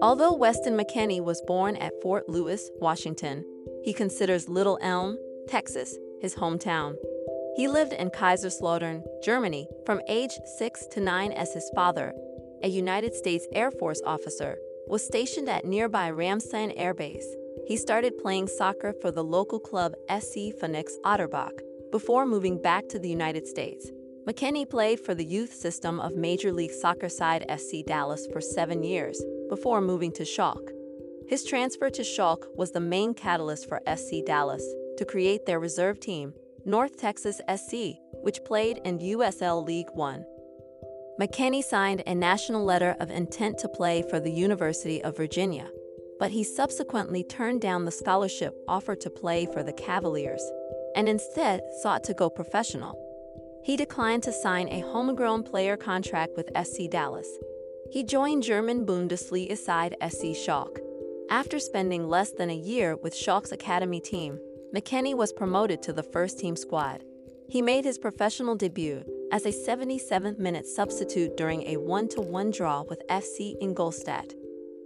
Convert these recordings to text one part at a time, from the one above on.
Although Weston McKennie was born at Fort Lewis, Washington, he considers Little Elm, Texas, his hometown. He lived in Kaiserslautern, Germany, from age 6 to 9 as his father, a United States Air Force officer, was stationed at nearby Ramstein Air Base. He started playing soccer for the local club SC Phoenix Otterbach before moving back to the United States. McKennie played for the youth system of Major League Soccer side FC Dallas for seven years before moving to Schalke. His transfer to Schalke was the main catalyst for FC Dallas to create their reserve team North Texas SC, which played in USL League One. McKennie signed a national letter of intent to play for the University of Virginia, but he subsequently turned down the scholarship offered to play for the Cavaliers and instead sought to go professional. He declined to sign a homegrown player contract with FC Dallas. He joined German Bundesliga side FC Schalke. After spending less than a year with Schalke's academy team, McKennie was promoted to the first team squad. He made his professional debut as a 77th minute substitute during a 1 1 draw with FC Ingolstadt.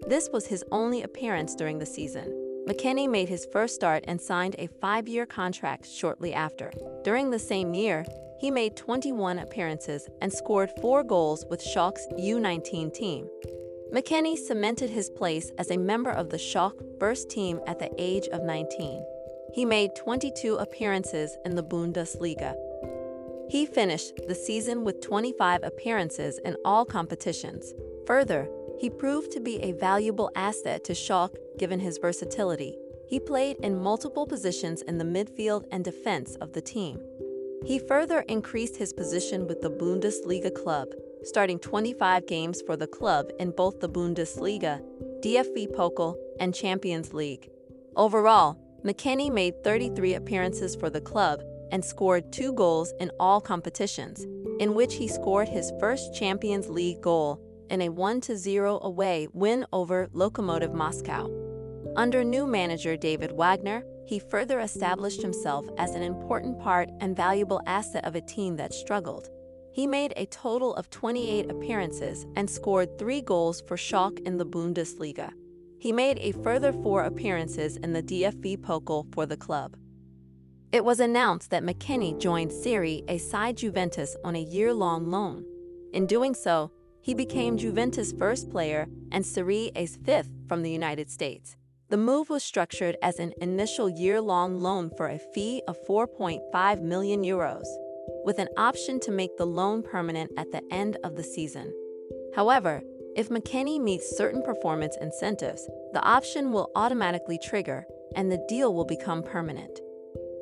This was his only appearance during the season. McKennie made his first start and signed a five year contract shortly after. During the same year, he made 21 appearances and scored four goals with Schalke's U19 team. McKennie cemented his place as a member of the Schalke first team at the age of 19. He made 22 appearances in the Bundesliga. He finished the season with 25 appearances in all competitions. Further, he proved to be a valuable asset to Schalke given his versatility. He played in multiple positions in the midfield and defense of the team. He further increased his position with the Bundesliga club, starting 25 games for the club in both the Bundesliga, DFB Pokal, and Champions League. Overall, McKennie made 33 appearances for the club and scored two goals in all competitions, in which he scored his first Champions League goal in a 1-0 away win over Lokomotiv Moscow. Under new manager David Wagner, he further established himself as an important part and valuable asset of a team that struggled. He made a total of 28 appearances and scored three goals for Schalke in the Bundesliga. He made a further four appearances in the DFB Pokal for the club. It was announced that McKennie joined Serie A side Juventus on a year-long loan. In doing so, he became Juventus' first player and Serie A's fifth from the United States. The move was structured as an initial year-long loan for a fee of 4.5 million euros, with an option to make the loan permanent at the end of the season. However, if McKennie meets certain performance incentives, the option will automatically trigger and the deal will become permanent.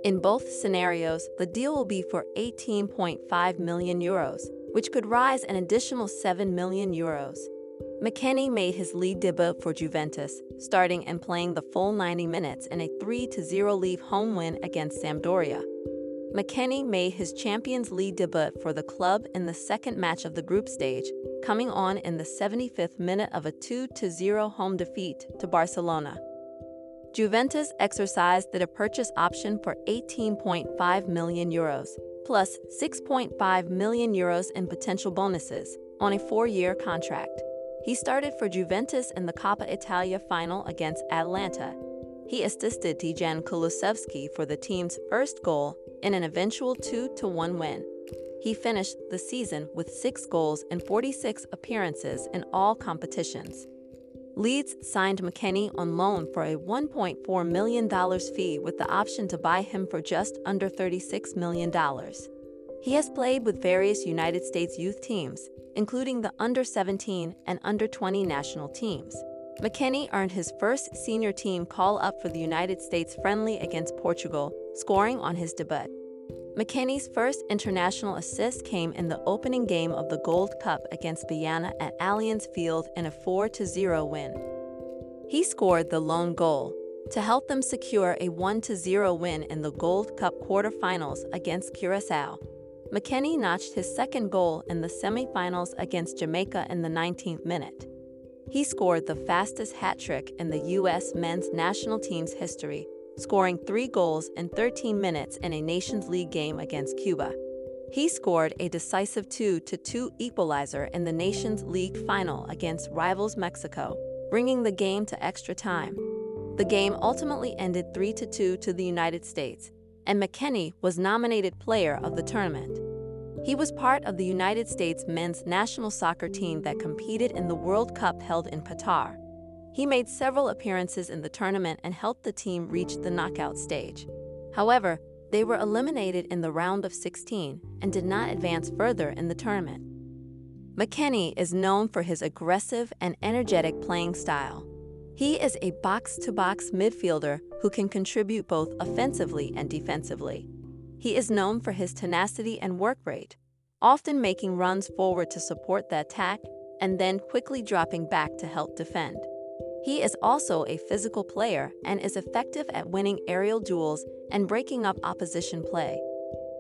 In both scenarios, the deal will be for 18.5 million euros, which could rise an additional 7 million euros. McKennie made his league debut for Juventus, starting and playing the full 90 minutes in a 3 0 leave home win against Sampdoria. McKennie made his Champions League debut for the club in the second match of the group stage, coming on in the 75th minute of a 2 0 home defeat to Barcelona. Juventus exercised the purchase option for 18.5 million euros, plus 6.5 million euros in potential bonuses, on a four year contract. He started for Juventus in the Coppa Italia final against Atalanta. He assisted Dejan Kulusevski for the team's first goal in an eventual 2 1 win. He finished the season with six goals and 46 appearances in all competitions. Leeds signed McKennie on loan for a $1.4 million fee with the option to buy him for just under $36 million. He has played with various United States youth teams, including the under 17 and under 20 national teams. McKennie earned his first senior team call up for the United States friendly against Portugal, scoring on his debut. McKennie's first international assist came in the opening game of the Gold Cup against Guyana at Allianz Field in a 4 0 win. He scored the lone goal to help them secure a 1 0 win in the Gold Cup quarterfinals against Curacao. McKennie notched his second goal in the semifinals against Jamaica in the 19th minute. He scored the fastest hat trick in the U.S. men's national team's history, scoring three goals in 13 minutes in a Nations League game against Cuba. He scored a decisive 2 2 equalizer in the Nations League final against rivals Mexico, bringing the game to extra time. The game ultimately ended 3 2 to the United States, and McKennie was nominated Player of the Tournament. He was part of the United States men's national soccer team that competed in the World Cup held in Qatar. He made several appearances in the tournament and helped the team reach the knockout stage. However, they were eliminated in the round of 16 and did not advance further in the tournament. McKennie is known for his aggressive and energetic playing style. He is a box to box midfielder who can contribute both offensively and defensively. He is known for his tenacity and work rate, often making runs forward to support the attack and then quickly dropping back to help defend. He is also a physical player and is effective at winning aerial duels and breaking up opposition play.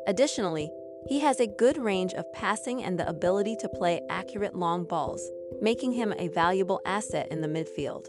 Additionally, he has a good range of passing and the ability to play accurate long balls, making him a valuable asset in the midfield.